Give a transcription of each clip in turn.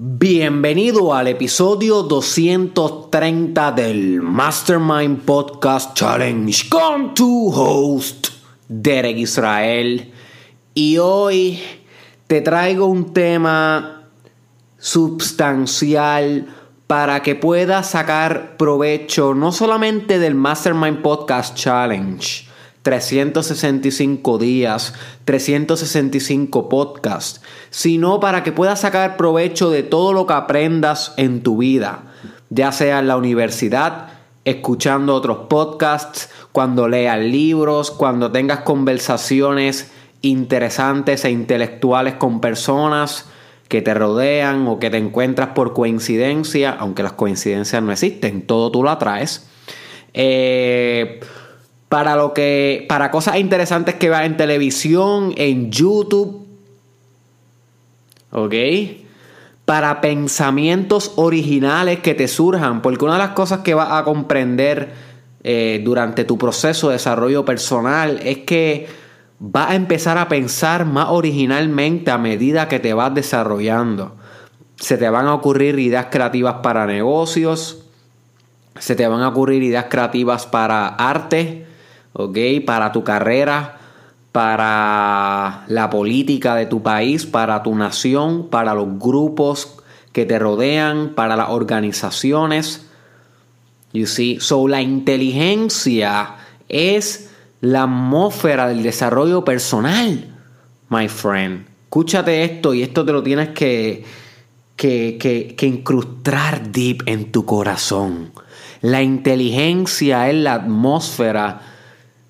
Bienvenido al episodio 230 del Mastermind Podcast Challenge con tu host, Derek Israel. Y hoy te traigo un tema substancial para que puedas sacar provecho no solamente del Mastermind Podcast Challenge, 365 días, 365 podcasts, sino para que puedas sacar provecho de todo lo que aprendas en tu vida, ya sea en la universidad, escuchando otros podcasts, cuando leas libros, cuando tengas conversaciones interesantes e intelectuales con personas que te rodean o que te encuentras por coincidencia, aunque las coincidencias no existen, todo tú lo atraes. Eh, para lo que para cosas interesantes que veas en televisión, en YouTube. ¿Ok? Para pensamientos originales que te surjan, porque una de las cosas que vas a comprender eh, durante tu proceso de desarrollo personal es que vas a empezar a pensar más originalmente a medida que te vas desarrollando. Se te van a ocurrir ideas creativas para negocios, se te van a ocurrir ideas creativas para arte, ¿ok? Para tu carrera, para la política de tu país, para tu nación, para los grupos que te rodean, para las organizaciones. You see, so la inteligencia es la atmósfera del desarrollo personal, my friend. Escúchate esto y esto te lo tienes que, que, que, que incrustar deep en tu corazón. La inteligencia es la atmósfera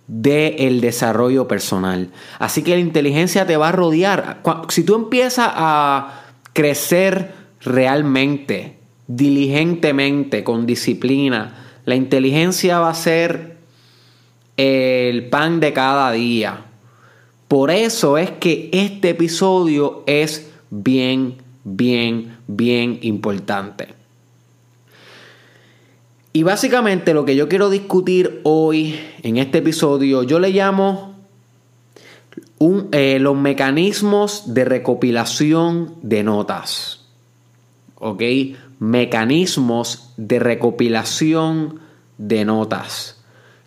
del desarrollo personal. Así que la inteligencia te va a rodear. Si tú empiezas a crecer realmente, diligentemente, con disciplina, la inteligencia va a ser el pan de cada día. Por eso es que este episodio es bien, bien, bien importante. Y básicamente lo que yo quiero discutir hoy en este episodio, yo le llamo eh, los mecanismos de recopilación de notas. ¿Ok? Mecanismos de recopilación de notas.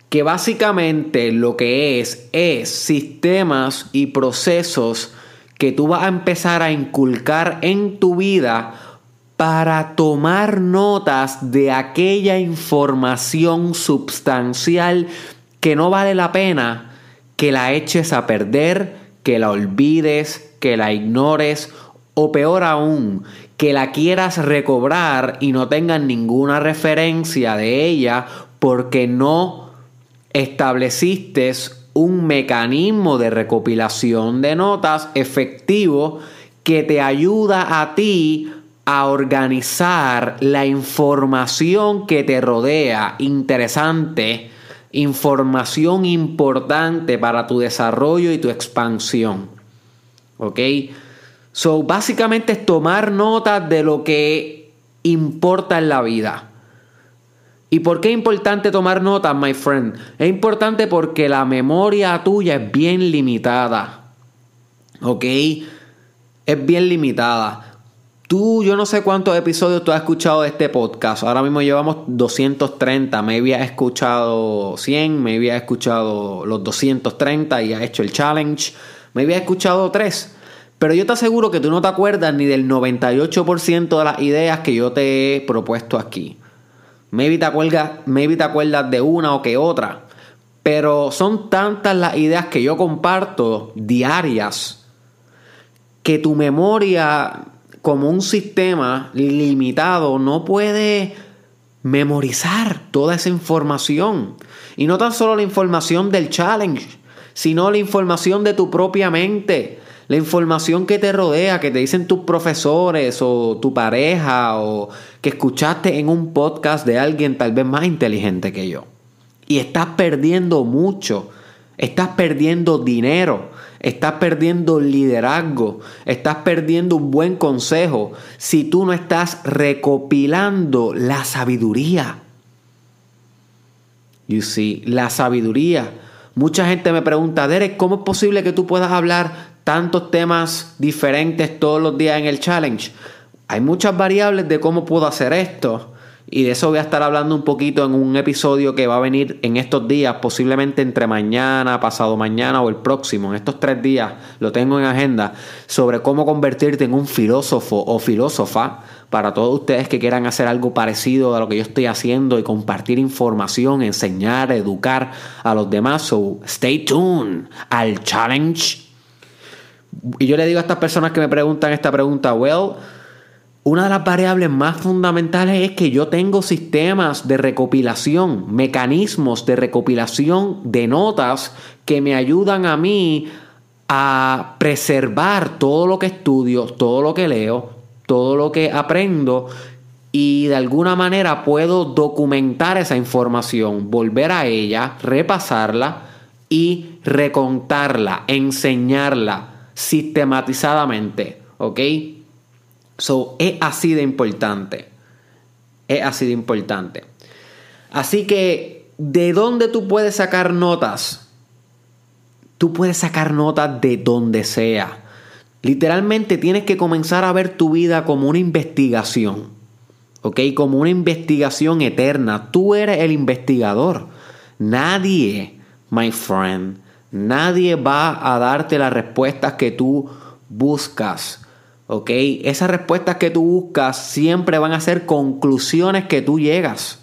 Que básicamente lo que es es sistemas y procesos que tú vas a empezar a inculcar en tu vida para tomar notas de aquella información substancial que no vale la pena que la eches a perder, que la olvides, que la ignores o peor aún, que la quieras recobrar y no tengas ninguna referencia de ella porque no estableciste un mecanismo de recopilación de notas efectivo que te ayuda a ti a organizar la información que te rodea, interesante, información importante para tu desarrollo y tu expansión. ¿Ok? So, básicamente es tomar nota de lo que importa en la vida. ¿Y por qué es importante tomar nota, my friend? Es importante porque la memoria tuya es bien limitada. ¿Ok? Es bien limitada. Tú, yo no sé cuántos episodios tú has escuchado de este podcast. Ahora mismo llevamos 230. Me había escuchado 100, me había escuchado los 230 y has hecho el challenge. Me había escuchado 3. Pero yo te aseguro que tú no te acuerdas ni del 98% de las ideas que yo te he propuesto aquí. Maybe te, acuerdas, maybe te acuerdas de una o que otra. Pero son tantas las ideas que yo comparto diarias que tu memoria como un sistema limitado no puede memorizar toda esa información. Y no tan solo la información del challenge, sino la información de tu propia mente, la información que te rodea, que te dicen tus profesores o tu pareja o que escuchaste en un podcast de alguien tal vez más inteligente que yo. Y estás perdiendo mucho, estás perdiendo dinero, estás perdiendo liderazgo, estás perdiendo un buen consejo si tú no estás recopilando la sabiduría. You see, la sabiduría. Mucha gente me pregunta, Derek, ¿cómo es posible que tú puedas hablar tantos temas diferentes todos los días en el challenge? hay muchas variables de cómo puedo hacer esto. Y de eso voy a estar hablando un poquito en un episodio que va a venir en estos días, posiblemente entre mañana, pasado mañana o el próximo. En estos tres días lo tengo en agenda sobre cómo convertirte en un filósofo o filósofa para todos ustedes que quieran hacer algo parecido a lo que yo estoy haciendo y compartir información, enseñar, educar a los demás. So, stay tuned al challenge. Y yo le digo a estas personas que me preguntan esta pregunta, well, una de las variables más fundamentales es que yo tengo sistemas de recopilación, mecanismos de recopilación de notas que me ayudan a mí a preservar todo lo que estudio, todo lo que leo, todo lo que aprendo y de alguna manera puedo documentar esa información, volver a ella, repasarla y recontarla, enseñarla sistematizadamente, ¿ok? So, es así de importante. Es así de importante. Así que, ¿de dónde tú puedes sacar notas? Tú puedes sacar notas de donde sea. Literalmente tienes que comenzar a ver tu vida como una investigación. ¿Ok? Como una investigación eterna. Tú eres el investigador. Nadie, my friend, nadie va a darte las respuestas que tú buscas. ¿Ok? Esas respuestas que tú buscas siempre van a ser conclusiones que tú llegas.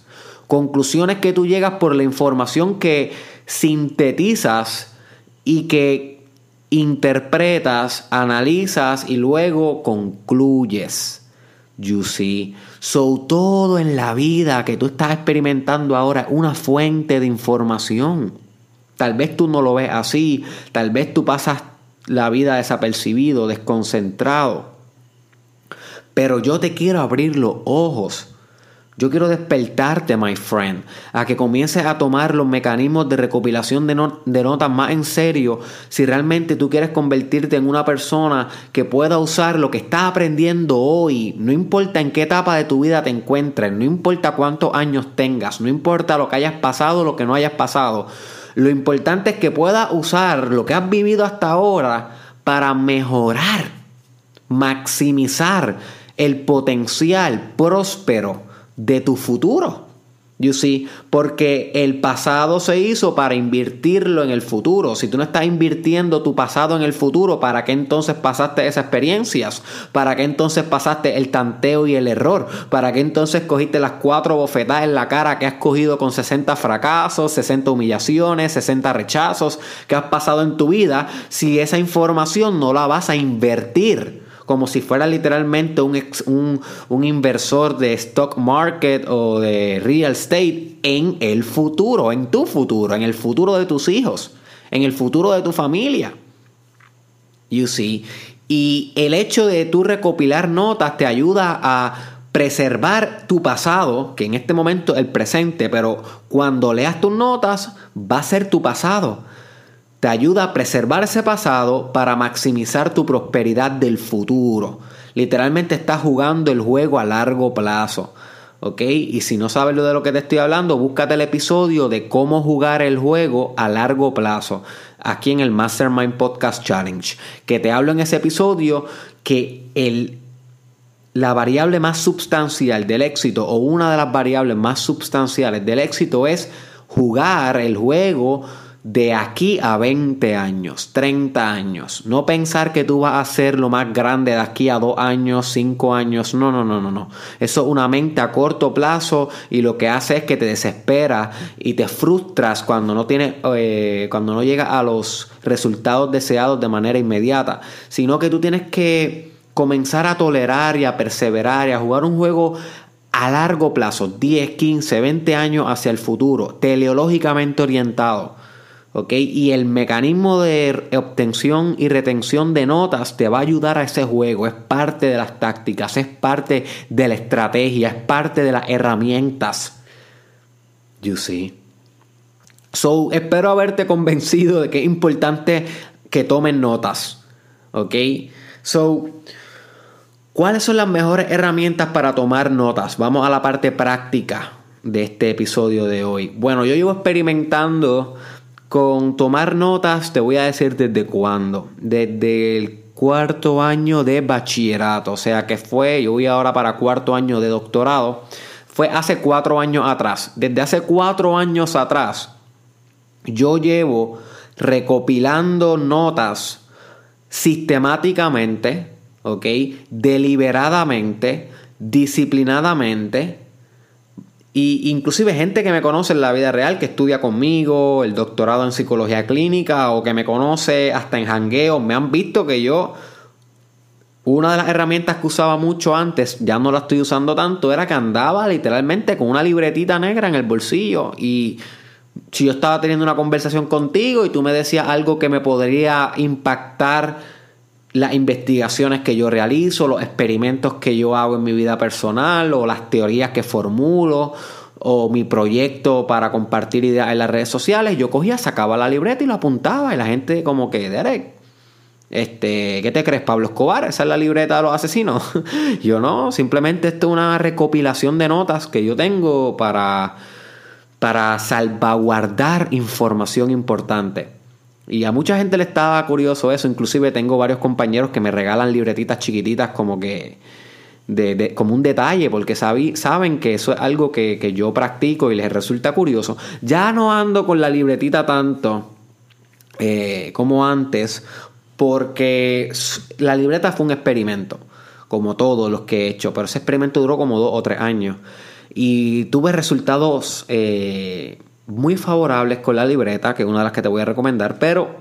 Conclusiones que tú llegas por la información que sintetizas y que interpretas, analizas y luego concluyes. You see. So todo en la vida que tú estás experimentando ahora es una fuente de información. Tal vez tú no lo ves así, tal vez tú pasas la vida desapercibido, desconcentrado. Pero yo te quiero abrir los ojos. Yo quiero despertarte, my friend, a que comiences a tomar los mecanismos de recopilación de, notas más en serio si realmente tú quieres convertirte en una persona que pueda usar lo que estás aprendiendo hoy, no importa en qué etapa de tu vida te encuentres, no importa cuántos años tengas, no importa lo que hayas pasado o lo que no hayas pasado, lo importante es que puedas usar lo que has vivido hasta ahora para mejorar, maximizar el potencial próspero de tu futuro. You see, porque el pasado se hizo para invertirlo en el futuro. Si tú no estás invirtiendo tu pasado en el futuro, ¿para qué entonces pasaste esas experiencias? ¿Para qué entonces pasaste el tanteo y el error? ¿Para qué entonces cogiste las cuatro bofetadas en la cara que has cogido con 60 fracasos, 60 humillaciones, 60 rechazos que has pasado en tu vida si esa información no la vas a invertir? Como si fuera literalmente un, un, inversor de stock market o de real estate en el futuro, en tu futuro, en el futuro de tus hijos, en el futuro de tu familia. You see. Y el hecho de tú recopilar notas te ayuda a preservar tu pasado, que en este momento es el presente, pero cuando leas tus notas va a ser tu pasado te ayuda a preservar ese pasado para maximizar tu prosperidad del futuro. Literalmente estás jugando el juego a largo plazo. ¿Ok? Y si no sabes lo de lo que te estoy hablando, búscate el episodio de cómo jugar el juego a largo plazo. Aquí en el Mastermind Podcast Challenge. Que te hablo en ese episodio que el, la variable más sustancial del éxito o una de las variables más sustanciales del éxito es jugar el juego de aquí a 20 años, 30 años. No pensar que tú vas a ser lo más grande de aquí a 2 años, 5 años. No, no, no, no, no. Eso es una mente a corto plazo y lo que hace es que te desespera y te frustras cuando no tienes, eh, cuando no llegas a los resultados deseados de manera inmediata. Sino que tú tienes que comenzar a tolerar y a perseverar y a jugar un juego a largo plazo, 10, 15, 20 años hacia el futuro, teleológicamente orientado y el mecanismo de obtención y retención de notas te va a ayudar a ese juego, es parte de las tácticas, es parte de la estrategia, es parte de las herramientas. You see. So, espero haberte convencido de que es importante que tomen notas. ¿Ok? So, ¿cuáles son las mejores herramientas para tomar notas? Vamos a la parte práctica de este episodio de hoy. Bueno, yo llevo experimentando con tomar notas te voy a decir desde cuándo. Desde cuarto año de bachillerato, o sea que fue, yo voy ahora para cuarto año de doctorado, fue hace cuatro años atrás. Desde hace cuatro años atrás, yo llevo recopilando notas sistemáticamente, ¿ok? Deliberadamente, disciplinadamente, y inclusive gente que me conoce en la vida real, que estudia conmigo, el doctorado en psicología clínica o que me conoce hasta en jangueo, me han visto que yo una de las herramientas que usaba mucho antes, ya no la estoy usando tanto, era que andaba literalmente con una libretita negra en el bolsillo. Y si yo estaba teniendo una conversación contigo y tú me decías algo que me podría impactar las investigaciones que yo realizo, los experimentos que yo hago en mi vida personal o las teorías que formulo o mi proyecto para compartir ideas en las redes sociales, yo cogía, sacaba la libreta y lo apuntaba y la gente como que, Derek, este, ¿qué te crees, Pablo Escobar? ¿Esa es la libreta de los asesinos? yo no, simplemente esto es una recopilación de notas que yo tengo para, para salvaguardar información importante. Y a mucha gente le estaba curioso eso. Inclusive tengo varios compañeros que me regalan libretitas chiquititas como que... De, como un detalle, porque saben que eso es algo que, yo practico y les resulta curioso. Ya no ando con la libretita tanto eh, como antes, porque la libreta fue un experimento, como todos los que he hecho, pero ese experimento duró como dos o tres años. Y tuve resultados eh, muy favorables con la libreta, que es una de las que te voy a recomendar, pero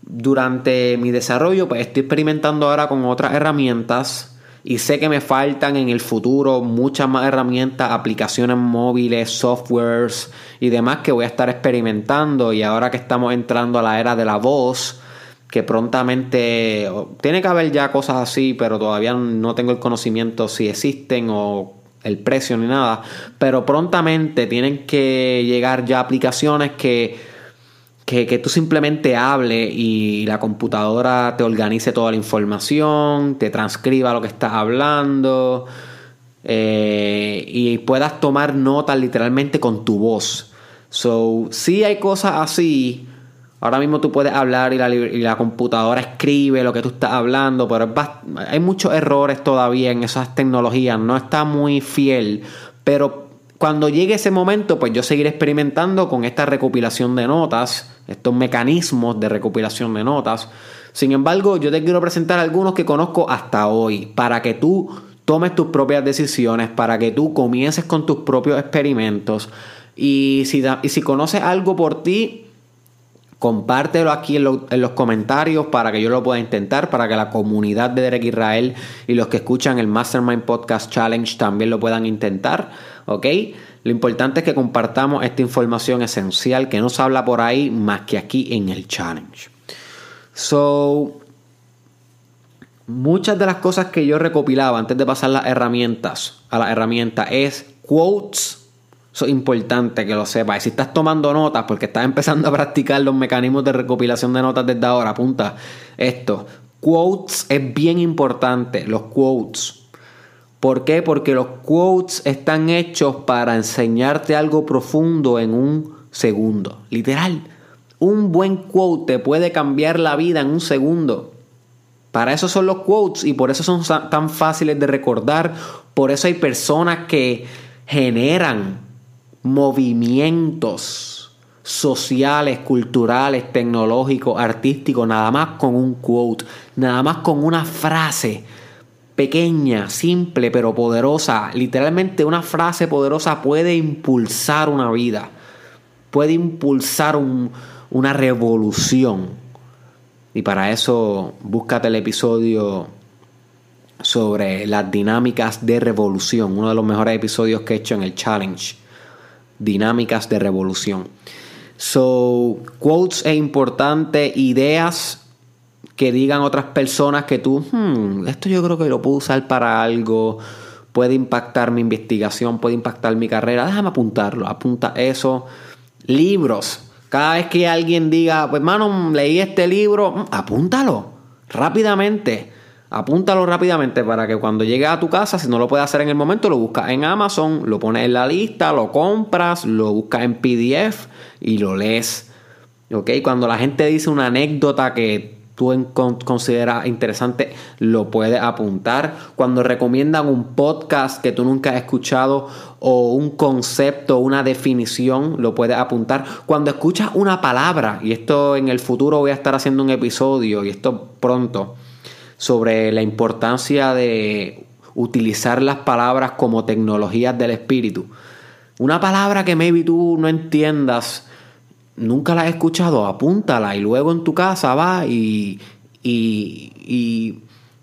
durante mi desarrollo pues estoy experimentando ahora con otras herramientas y sé que me faltan en el futuro muchas más herramientas, aplicaciones móviles, softwares y demás que voy a estar experimentando. Y ahora que estamos entrando a la era de la voz, que prontamente tiene que haber ya cosas así, pero todavía no tengo el conocimiento si existen o el precio ni nada, pero prontamente tienen que llegar ya aplicaciones que, que, tú simplemente hables y la computadora te organice toda la información, te transcriba lo que estás hablando eh, y puedas tomar notas literalmente con tu voz. So, sí hay cosas así, Ahora mismo tú puedes hablar y la, computadora escribe lo que tú estás hablando, pero hay muchos errores todavía en esas tecnologías, no está muy fiel, pero cuando llegue ese momento, pues yo seguiré experimentando con esta recopilación de notas, estos mecanismos de recopilación de notas. Sin embargo, yo te quiero presentar algunos que conozco hasta hoy, para que tú tomes tus propias decisiones, para que tú comiences con tus propios experimentos. Y si, y si conoces algo por ti, Compártelo aquí en, los comentarios para que yo lo pueda intentar, para que la comunidad de Derek Israel y los que escuchan el Mastermind Podcast Challenge también lo puedan intentar. ¿Ok? Lo importante es que compartamos esta información esencial que no se habla por ahí más que aquí en el challenge. So, muchas de las cosas que yo recopilaba antes de pasar las herramientas a la herramienta es quotes eso es importante que lo sepas. si estás tomando notas porque estás empezando a practicar los mecanismos de recopilación de notas desde ahora, apunta esto. Quotes es bien importante, los quotes. ¿Por qué? Porque los quotes están hechos para enseñarte algo profundo en un segundo. Literal. Un buen quote te puede cambiar la vida en un segundo. Para eso son los quotes y por eso son tan fáciles de recordar. Por eso hay personas que generan movimientos sociales, culturales, tecnológicos, artísticos, nada más con un quote, nada más con una frase pequeña, simple, pero poderosa. Literalmente una frase poderosa puede impulsar una vida, puede impulsar una revolución. Y para eso búscate el episodio sobre las dinámicas de revolución, uno de los mejores episodios que he hecho en el challenge dinámicas de revolución. So, quotes es importante, ideas que digan otras personas que tú, hmm, esto yo creo que lo puedo usar para algo, puede impactar mi investigación, puede impactar mi carrera, déjame apuntarlo, apunta eso. Libros, cada vez que alguien diga, pues hermano, leí este libro, hmm, apúntalo rápidamente. Apúntalo rápidamente para que cuando llegue a tu casa, si no lo puedes hacer en el momento, lo buscas en Amazon, lo pones en la lista, lo compras, lo buscas en PDF y lo lees. ¿Ok? Cuando la gente dice una anécdota que tú consideras interesante, lo puedes apuntar. Cuando recomiendan un podcast que tú nunca has escuchado o un concepto, una definición, lo puedes apuntar. Cuando escuchas una palabra, y esto en el futuro voy a estar haciendo un episodio, y esto pronto, sobre la importancia de utilizar las palabras como tecnologías del espíritu. Una palabra que maybe tú no entiendas, nunca la has escuchado, apúntala y luego en tu casa va y, y,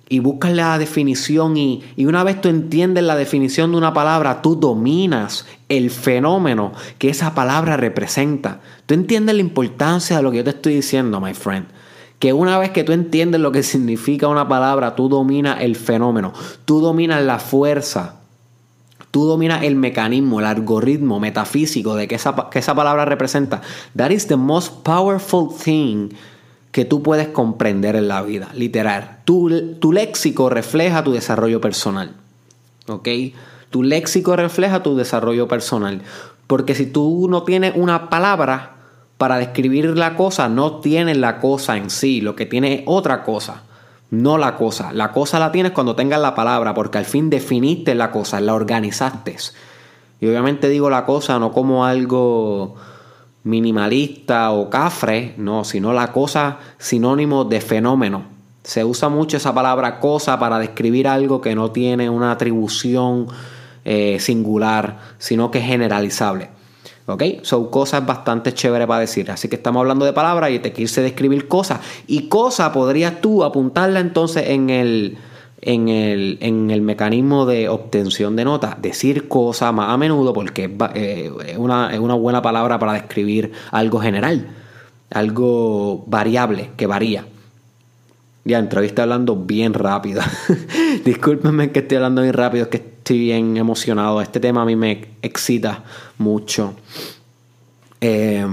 y, buscas la definición y, y una vez tú entiendes la definición de una palabra, tú dominas el fenómeno que esa palabra representa. Tú entiendes la importancia de lo que yo te estoy diciendo, my friend que una vez que tú entiendes lo que significa una palabra, tú dominas el fenómeno, tú dominas la fuerza, tú dominas el mecanismo, el algoritmo metafísico de que esa, esa palabra representa. That is the most powerful thing que tú puedes comprender en la vida, literal. Tu, tu léxico refleja tu desarrollo personal. ¿Ok? Tu léxico refleja tu desarrollo personal. Porque si tú no tienes una palabra para describir la cosa, no tienes la cosa en sí, lo que tiene es otra cosa no la cosa. La cosa la tienes cuando tengas la palabra, porque al fin definiste la cosa, la organizaste. Y obviamente digo la cosa no como algo minimalista o cafre, no, sino la cosa sinónimo de fenómeno. Se usa mucho esa palabra cosa para describir algo que no tiene una atribución eh, singular, sino que es generalizable. ¿Ok? Son cosas bastante chéveres para decir. Así que estamos hablando de palabras y te quise describir cosas. Y cosa podrías tú apuntarla entonces en el, en el, en el mecanismo de obtención de notas. Decir cosa más a menudo porque es, eh, una, es una buena palabra para describir algo general. Algo variable, que varía. Ya, entrevista hablando bien rápido. Discúlpenme que estoy hablando bien rápido, es que estoy bien emocionado. Este tema a mí me excita mucho. Eh,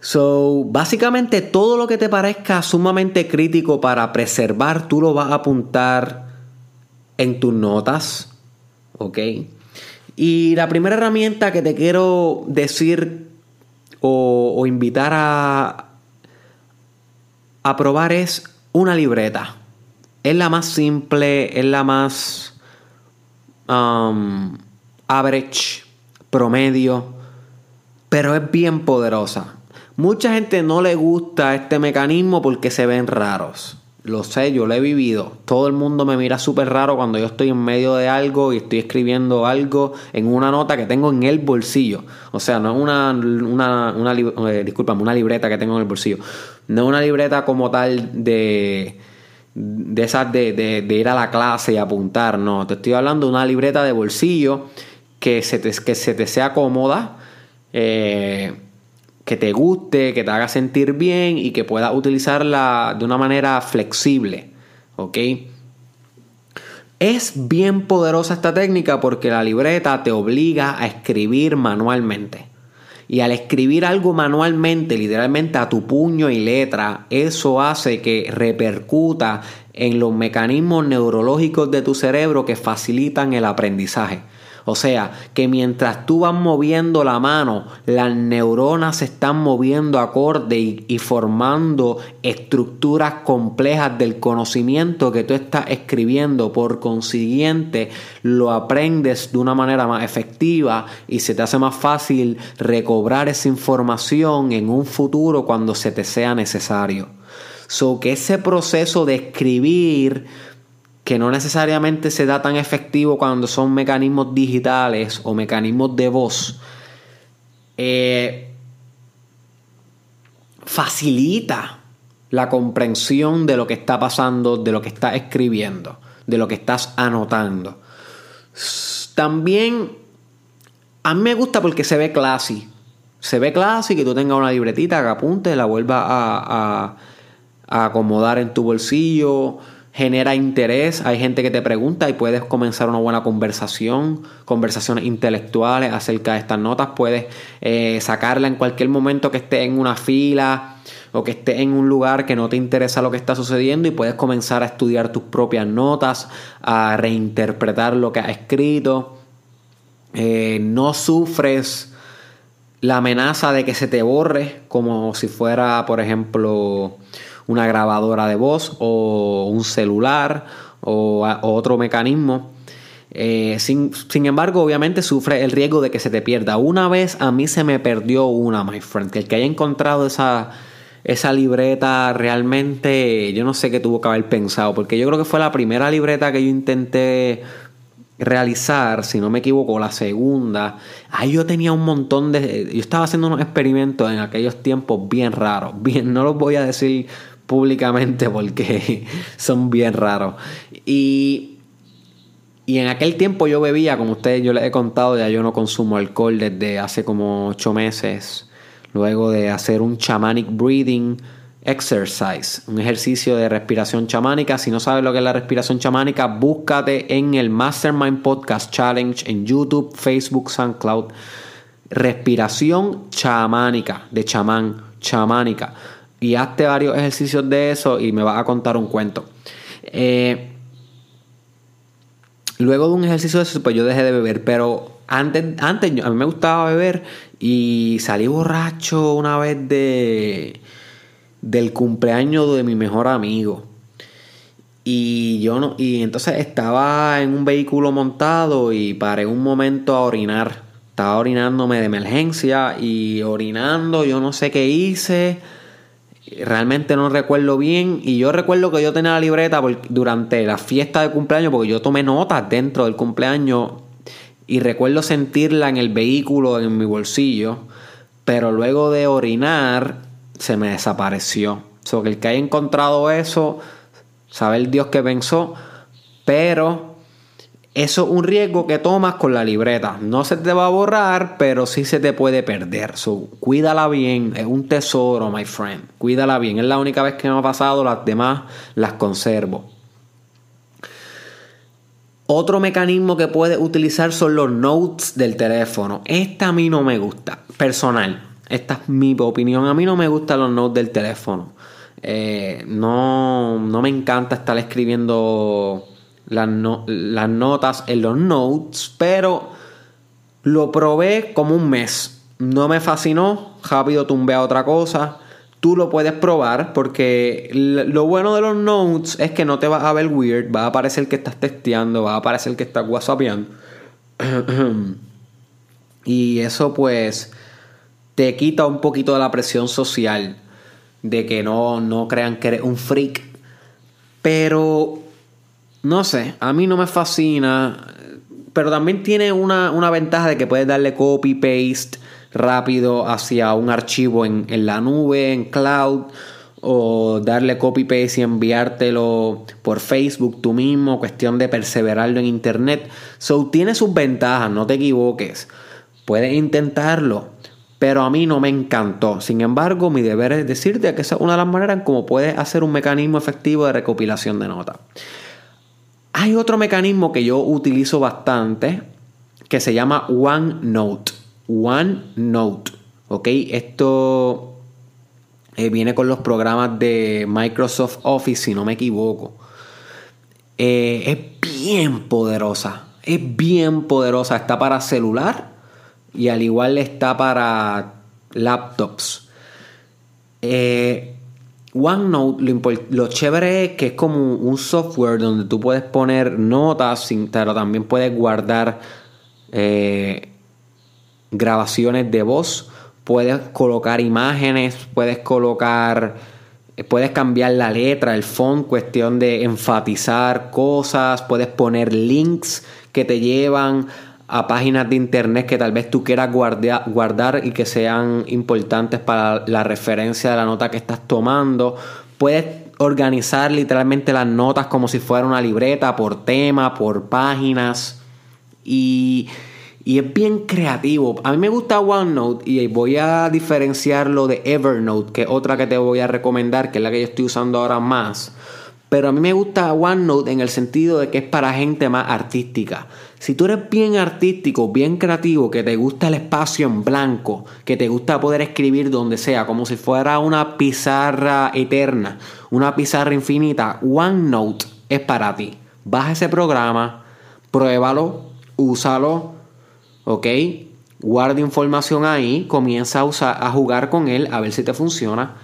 so, básicamente todo lo que te parezca sumamente crítico para preservar, tú lo vas a apuntar en tus notas. ¿Ok? Y la primera herramienta que te quiero decir o invitar a, a probar es una libreta. Es la más simple, es la más um, average, promedio, pero es bien poderosa. Mucha gente no le gusta este mecanismo porque se ven raros. Lo sé, yo lo he vivido. Todo el mundo me mira súper raro cuando yo estoy en medio de algo y estoy escribiendo algo en una nota que tengo en el bolsillo. O sea, no es una, una, una, eh, una libreta que tengo en el bolsillo. No es una libreta como tal de, de esas de, de, ir a la clase y apuntar. No, te estoy hablando de una libreta de bolsillo que se te, que se te sea cómoda. Eh, que te guste, que te haga sentir bien y que puedas utilizarla de una manera flexible. ¿Ok? Es bien poderosa esta técnica porque la libreta te obliga a escribir manualmente. Y al escribir algo manualmente, literalmente a tu puño y letra, eso hace que repercuta en los mecanismos neurológicos de tu cerebro que facilitan el aprendizaje. O sea, que mientras tú vas moviendo la mano, las neuronas se están moviendo acorde y, formando estructuras complejas del conocimiento que tú estás escribiendo. Por consiguiente, lo aprendes de una manera más efectiva y se te hace más fácil recobrar esa información en un futuro cuando se te sea necesario. So que ese proceso de escribir que no necesariamente se da tan efectivo cuando son mecanismos digitales o mecanismos de voz, eh, facilita la comprensión de lo que está pasando, de lo que estás escribiendo, de lo que estás anotando. También a mí me gusta porque se ve classy. Se ve classy que tú tengas una libretita que apunte, la vuelvas a acomodar en tu bolsillo genera interés, hay gente que te pregunta y puedes comenzar una buena conversación, conversaciones intelectuales acerca de estas notas, puedes eh, sacarla en cualquier momento que esté en una fila o que esté en un lugar que no te interesa lo que está sucediendo y puedes comenzar a estudiar tus propias notas, a reinterpretar lo que has escrito. Eh, no sufres la amenaza de que se te borre como si fuera, por ejemplo, una grabadora de voz o un celular o, otro mecanismo. Eh, sin, sin, embargo, obviamente sufre el riesgo de que se te pierda. Una vez a mí se me perdió una, my friend. Que el que haya encontrado esa, esa libreta realmente, yo no sé qué tuvo que haber pensado. Porque yo creo que fue la primera libreta que yo intenté realizar, si no me equivoco, la segunda. Ahí yo tenía un montón de. Yo estaba haciendo unos experimentos en aquellos tiempos bien raros. Bien, no los voy a decir públicamente porque son bien raros. Y, y en aquel tiempo yo bebía, como ustedes yo les he contado, ya yo no consumo alcohol desde hace como ocho meses. Luego de hacer un shamanic breathing exercise, un ejercicio de respiración chamánica. Si no sabes lo que es la respiración chamánica, búscate en el Mastermind Podcast Challenge en YouTube, Facebook, SoundCloud. Respiración chamánica, de chamán, chamánica y hazte varios ejercicios de eso y me vas a contar un cuento. Eh, luego de un ejercicio de eso, pues yo dejé de beber, pero antes, antes a mí me gustaba beber y salí borracho una vez de del cumpleaños de mi mejor amigo. Y yo no, y entonces estaba en un vehículo montado y paré un momento a orinar. Estaba orinándome de emergencia y orinando, yo no sé qué hice Realmente no recuerdo bien. Y yo recuerdo que yo tenía la libreta durante la fiesta de cumpleaños, porque yo tomé notas dentro del cumpleaños. Y recuerdo sentirla en el vehículo, en mi bolsillo. Pero luego de orinar, se me desapareció. So que el que haya encontrado eso, sabe el Dios que pensó. Pero eso es un riesgo que tomas con la libreta. No se te va a borrar, pero sí se te puede perder. So, cuídala bien. Es un tesoro, my friend. Cuídala bien. Es la única vez que me ha pasado. Las demás las conservo. Otro mecanismo que puedes utilizar son los notes del teléfono. Esta a mí no me gusta. Personal. Esta es mi opinión. A mí no me gustan los notes del teléfono. Eh, no, no me encanta estar escribiendo las, las notas en los notes, pero lo probé como un mes. No me fascinó, rápido tumbé a otra cosa. Tú lo puedes probar porque lo bueno de los notes es que no te vas a ver weird, va a aparecer que estás testeando, va a aparecer que estás whatsappeando. y eso pues te quita un poquito de la presión social de que no, no crean que eres un freak. Pero no sé, a mí no me fascina. Pero también tiene una, ventaja de que puedes darle copy, paste rápido hacia un archivo en, la nube, en cloud, o darle copy paste y enviártelo por Facebook tú mismo, cuestión de perseverarlo en internet. So tiene sus ventajas, no te equivoques. Puedes intentarlo, pero a mí no me encantó. Sin embargo, mi deber es decirte que esa es una de las maneras en cómo puedes hacer un mecanismo efectivo de recopilación de notas. Hay otro mecanismo que yo utilizo bastante que se llama OneNote. OneNote. ¿Ok? Esto eh, viene con los programas de Microsoft Office, si no me equivoco. Eh, es bien poderosa. Es bien poderosa. Está para celular y al igual está para laptops. Eh, OneNote, lo, chévere es que es como un software donde tú puedes poner notas, pero también puedes guardar eh, grabaciones de voz, puedes colocar imágenes, puedes colocar, eh, puedes cambiar la letra, el font, cuestión de enfatizar cosas, puedes poner links que te llevan a páginas de internet que tal vez tú quieras guardar y que sean importantes para la referencia de la nota que estás tomando. Puedes organizar literalmente las notas como si fuera una libreta por tema, por páginas. Y, y es bien creativo. A mí me gusta OneNote y voy a diferenciarlo de Evernote, que es otra que te voy a recomendar, que es la que yo estoy usando ahora más. Pero a mí me gusta OneNote en el sentido de que es para gente más artística. Si tú eres bien artístico, bien creativo, que te gusta el espacio en blanco, que te gusta poder escribir donde sea, como si fuera una pizarra eterna, una pizarra infinita, OneNote es para ti. Baja ese programa, pruébalo, úsalo, ¿ok? Guarda información ahí, comienza a, usar, a jugar con él, a ver si te funciona.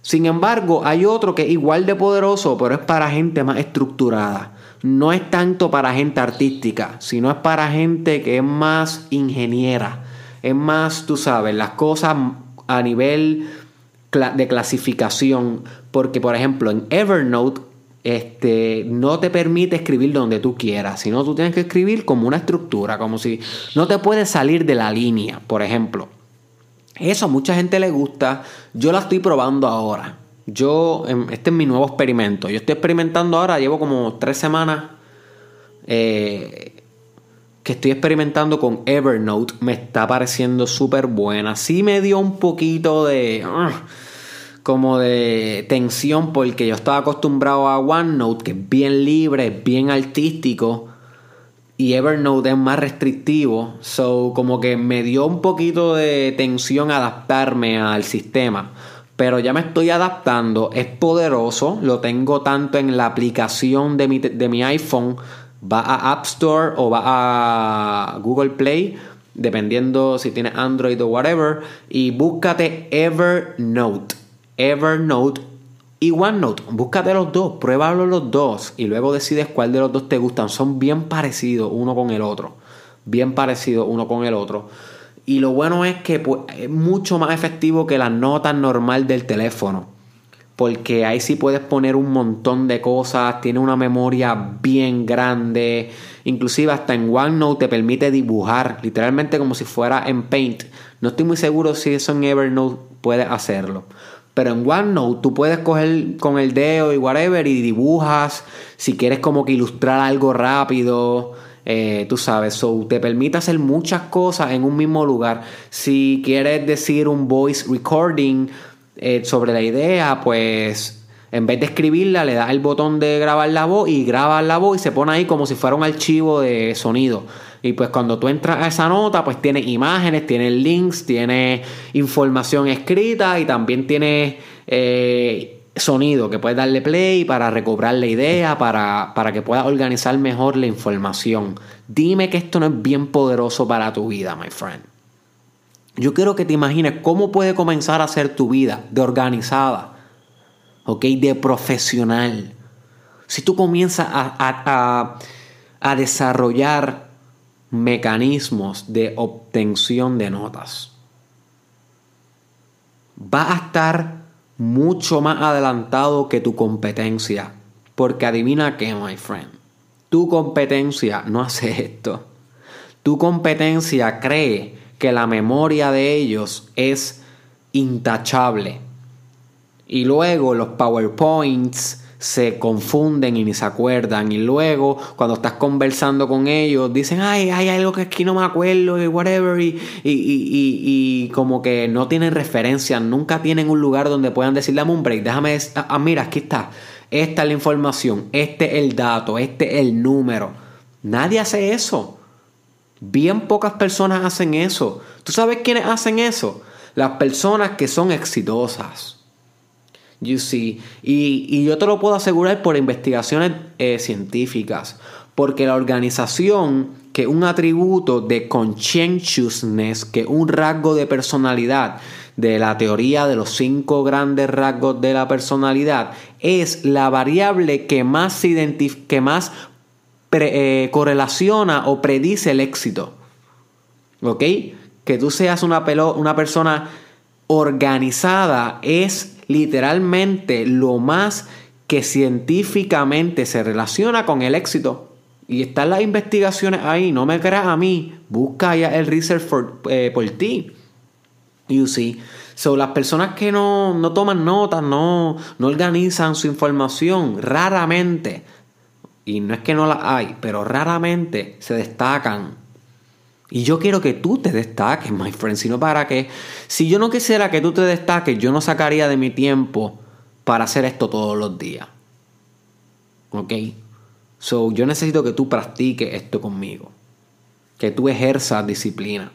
Sin embargo, hay otro que es igual de poderoso, pero es para gente más estructurada. No es tanto para gente artística, sino es para gente que es más ingeniera. Es más, tú sabes, las cosas a nivel de clasificación. Porque, por ejemplo, en Evernote este, no te permite escribir donde tú quieras, sino tú tienes que escribir como una estructura, como si no te puedes salir de la línea, por ejemplo. Eso a mucha gente le gusta, yo la estoy probando ahora. Yo, em, este es mi nuevo experimento. Yo estoy experimentando ahora, llevo como tres semanas eh, que estoy experimentando con Evernote. Me está pareciendo súper buena. Sí me dio un poquito de como de tensión porque yo estaba acostumbrado a OneNote, que es bien libre, es bien artístico, y Evernote es más restrictivo. So, como que me dio un poquito de tensión adaptarme al sistema. Pero ya me estoy adaptando, es poderoso, lo tengo tanto en la aplicación de mi, de mi iPhone, va a App Store o va a Google Play, dependiendo si tienes Android o whatever, y búscate Evernote. Evernote y OneNote. Búscate los dos, pruébalo los dos y luego decides cuál de los dos te gustan. Son bien parecidos uno con el otro. Bien parecidos uno con el otro. Y lo bueno es que pues, es mucho más efectivo que la nota normal del teléfono. Porque ahí sí puedes poner un montón de cosas. Tiene una memoria bien grande. Inclusive hasta en OneNote te permite dibujar. Literalmente como si fuera en Paint. No estoy muy seguro si eso en Evernote puede hacerlo. Pero en OneNote tú puedes coger con el dedo y whatever y dibujas. Si quieres como que ilustrar algo rápido, eh, tú sabes, so te permite hacer muchas cosas en un mismo lugar. Si quieres decir un voice recording eh, sobre la idea, pues en vez de escribirla, le das el botón de grabar la voz y grabas la voz y se pone ahí como si fuera un archivo de sonido. Y pues cuando tú entras a esa nota, pues tiene imágenes, tiene links, tiene información escrita y también tiene eh, sonido que puedes darle play para recobrar la idea, para, para que puedas organizar mejor la información. Dime que esto no es bien poderoso para tu vida, my friend. Yo quiero que te imagines cómo puede comenzar a ser tu vida de organizada, ¿ok? De profesional. Si tú comienzas a, a, a desarrollar mecanismos de obtención de notas. Va a estar mucho más adelantado que tu competencia. Porque adivina qué, my friend. Tu competencia no hace esto. Tu competencia cree que la memoria de ellos es intachable. Y luego los PowerPoints, se confunden y ni se acuerdan. Y luego, cuando estás conversando con ellos, dicen, ay, hay algo que aquí no me acuerdo y whatever. Y, y, como que no tienen referencia, nunca tienen un lugar donde puedan decirle a un break, déjame, ah, ah, mira, aquí está. Esta es la información, este es el dato, este es el número. Nadie hace eso. Bien pocas personas hacen eso. ¿Tú sabes quiénes hacen eso? Las personas que son exitosas. You see. Y, yo te lo puedo asegurar por investigaciones eh, científicas. Porque la organización, que un atributo de conscientiousness, que un rasgo de personalidad, de la teoría de los cinco grandes rasgos de la personalidad, es la variable que más, que más eh, correlaciona o predice el éxito. ¿Ok? Que tú seas una, una persona organizada es literalmente lo más que científicamente se relaciona con el éxito. Y están las investigaciones ahí, no me creas a mí, busca ya el research eh, por ti. You see. So, las personas que no, no toman notas, no, no organizan su información, raramente, y no es que no las hay, pero raramente se destacan y yo quiero que tú te destaques, my friend, sino para que, si yo no quisiera que tú te destaques, yo no sacaría de mi tiempo para hacer esto todos los días. ¿Ok? So, yo necesito que tú practiques esto conmigo. Que tú ejerzas disciplina.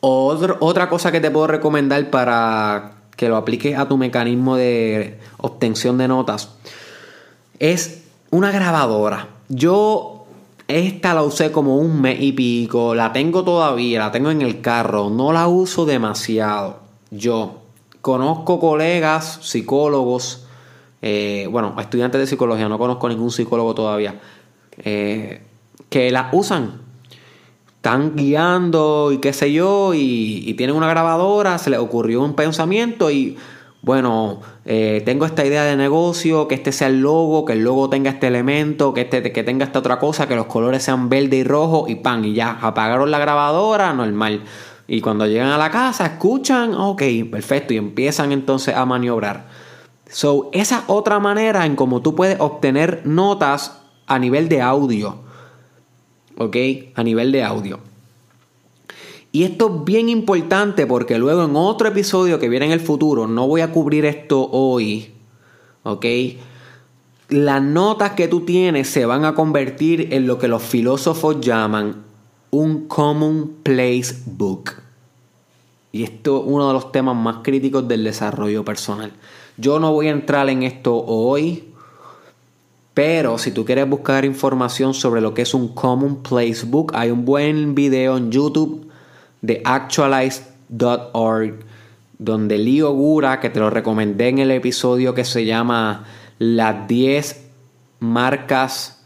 otra cosa que te puedo recomendar para que lo apliques a tu mecanismo de obtención de notas es una grabadora. Yo esta la usé como un mes y pico, la tengo todavía, la tengo en el carro, no la uso demasiado. Yo, conozco colegas, psicólogos, eh, bueno, estudiantes de psicología, no conozco ningún psicólogo todavía, eh, que la usan. Están guiando y qué sé yo, y, y tienen una grabadora, se les ocurrió un pensamiento y bueno, eh, tengo esta idea de negocio, que este sea el logo, que el logo tenga este elemento, que, este, que tenga esta otra cosa, que los colores sean verde y rojo y pan, y ya, apagaron la grabadora, normal. Y cuando llegan a la casa, escuchan, ok, perfecto, y empiezan entonces a maniobrar. So, esa otra manera en cómo tú puedes obtener notas a nivel de audio. Ok, a nivel de audio. Y esto es bien importante porque luego en otro episodio que viene en el futuro, no voy a cubrir esto hoy, ¿ok? Las notas que tú tienes se van a convertir en lo que los filósofos llaman un common place book. Y esto es uno de los temas más críticos del desarrollo personal. Yo no voy a entrar en esto hoy, pero si tú quieres buscar información sobre lo que es un common place book, hay un buen video en YouTube de donde Leo Gura, que te lo recomendé en el episodio que se llama Las 10 marcas,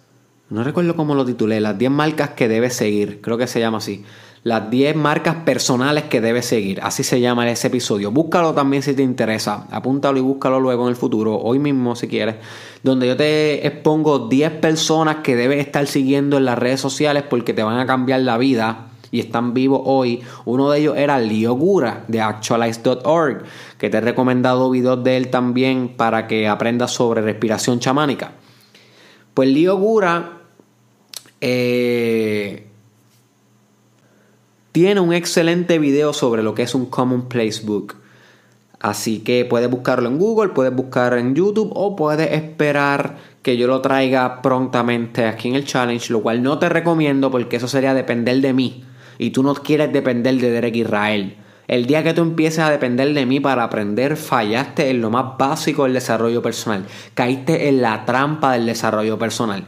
no recuerdo cómo lo titulé, las 10 marcas que debes seguir, creo que se llama así. Las 10 marcas personales que debes seguir. Así se llama ese episodio. Búscalo también si te interesa. Apúntalo y búscalo luego en el futuro, hoy mismo si quieres. Donde yo te expongo 10 personas que debes estar siguiendo en las redes sociales porque te van a cambiar la vida y están vivos hoy. Uno de ellos era Leo Gura de Actualize.org, que te he recomendado videos de él también para que aprendas sobre respiración chamánica. Pues Leo Gura eh, tiene un excelente video sobre lo que es un Common Place Book. Así que puedes buscarlo en Google, puedes buscar en YouTube o puedes esperar que yo lo traiga prontamente aquí en el challenge, lo cual no te recomiendo porque eso sería depender de mí y tú no quieres depender de Derek Israel. El día que tú empieces a depender de mí para aprender, fallaste en lo más básico del desarrollo personal. Caíste en la trampa del desarrollo personal.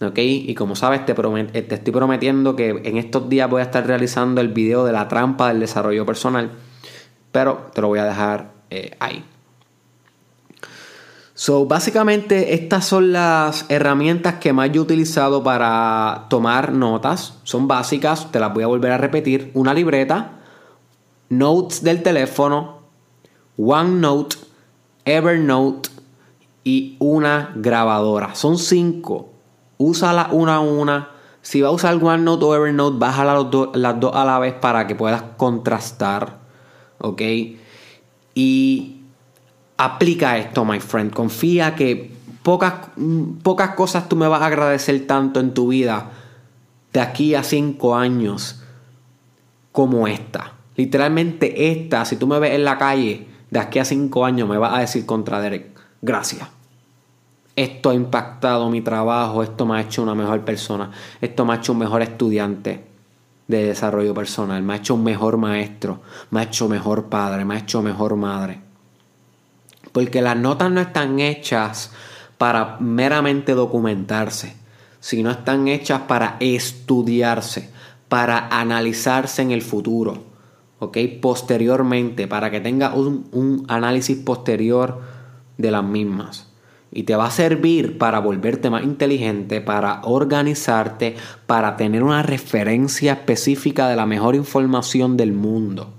¿Ok? Y como sabes, te, te estoy prometiendo que en estos días voy a estar realizando el video de la trampa del desarrollo personal. Pero te lo voy a dejar eh, ahí. So, básicamente estas son las herramientas que más yo he utilizado para tomar notas. Son básicas, te las voy a volver a repetir. Una libreta, notes del teléfono, OneNote, Evernote y una grabadora. Son cinco. Úsala una a una. Si vas a usar OneNote o Evernote, bájala las dos a la vez para que puedas contrastar. ¿Ok? Y aplica esto, my friend. Confía que pocas, pocas cosas tú me vas a agradecer tanto en tu vida de aquí a cinco años como esta. Literalmente esta, si tú me ves en la calle de aquí a cinco años, me vas a decir contra Derek, gracias. Esto ha impactado mi trabajo, esto me ha hecho una mejor persona, esto me ha hecho un mejor estudiante de desarrollo personal, me ha hecho un mejor maestro, me ha hecho mejor padre, me ha hecho mejor madre. Porque las notas no están hechas para meramente documentarse, sino están hechas para estudiarse, para analizarse en el futuro, ¿ok? Posteriormente, para que tenga un, un análisis posterior de las mismas. Y te va a servir para volverte más inteligente, para organizarte, para tener una referencia específica de la mejor información del mundo.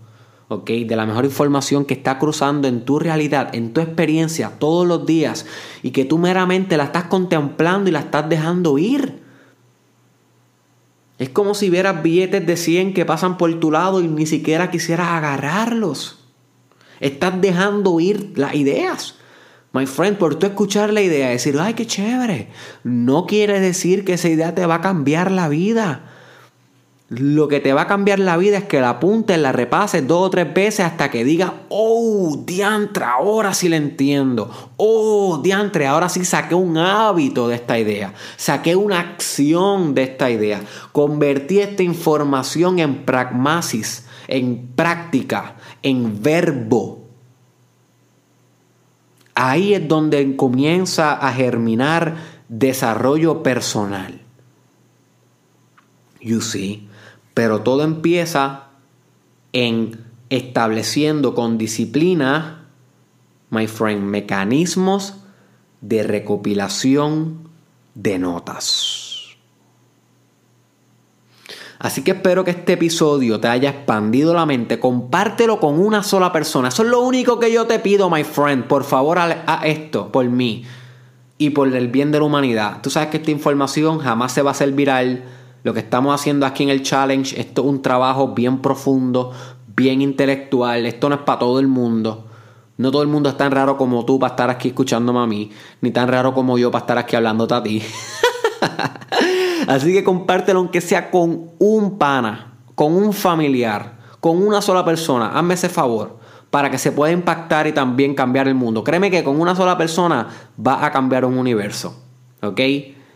De la mejor información que está cruzando en tu realidad, en tu experiencia todos los días y que tú meramente la estás contemplando y la estás dejando ir. Es como si vieras billetes de 100 que pasan por tu lado y ni siquiera quisieras agarrarlos. Estás dejando ir las ideas. My friend, por tú escuchar la idea y decir, ay, qué chévere, no quiere decir que esa idea te va a cambiar la vida. Lo que te va a cambiar la vida es que la apuntes, la repases dos o tres veces hasta que digas, oh, diantre, ahora sí la entiendo. Oh, diantre, ahora sí saqué un hábito de esta idea. Saqué una acción de esta idea. Convertí esta información en pragmasis, en práctica, en verbo. Ahí es donde comienza a germinar desarrollo personal. You see. Pero todo empieza en estableciendo con disciplina, my friend, mecanismos de recopilación de notas. Así que espero que este episodio te haya expandido la mente. Compártelo con una sola persona. Eso es lo único que yo te pido, my friend. Por favor, a esto, por mí y por el bien de la humanidad. Tú sabes que esta información jamás se va a hacer viral. Lo que estamos haciendo aquí en el challenge, esto es un trabajo bien profundo, bien intelectual. Esto no es para todo el mundo. No todo el mundo es tan raro como tú para estar aquí escuchándome a mí, ni tan raro como yo para estar aquí hablándote a ti. Así que compártelo aunque sea con un pana, con un familiar, con una sola persona. Hazme ese favor para que se pueda impactar y también cambiar el mundo. Créeme que con una sola persona va a cambiar un universo. ¿Ok?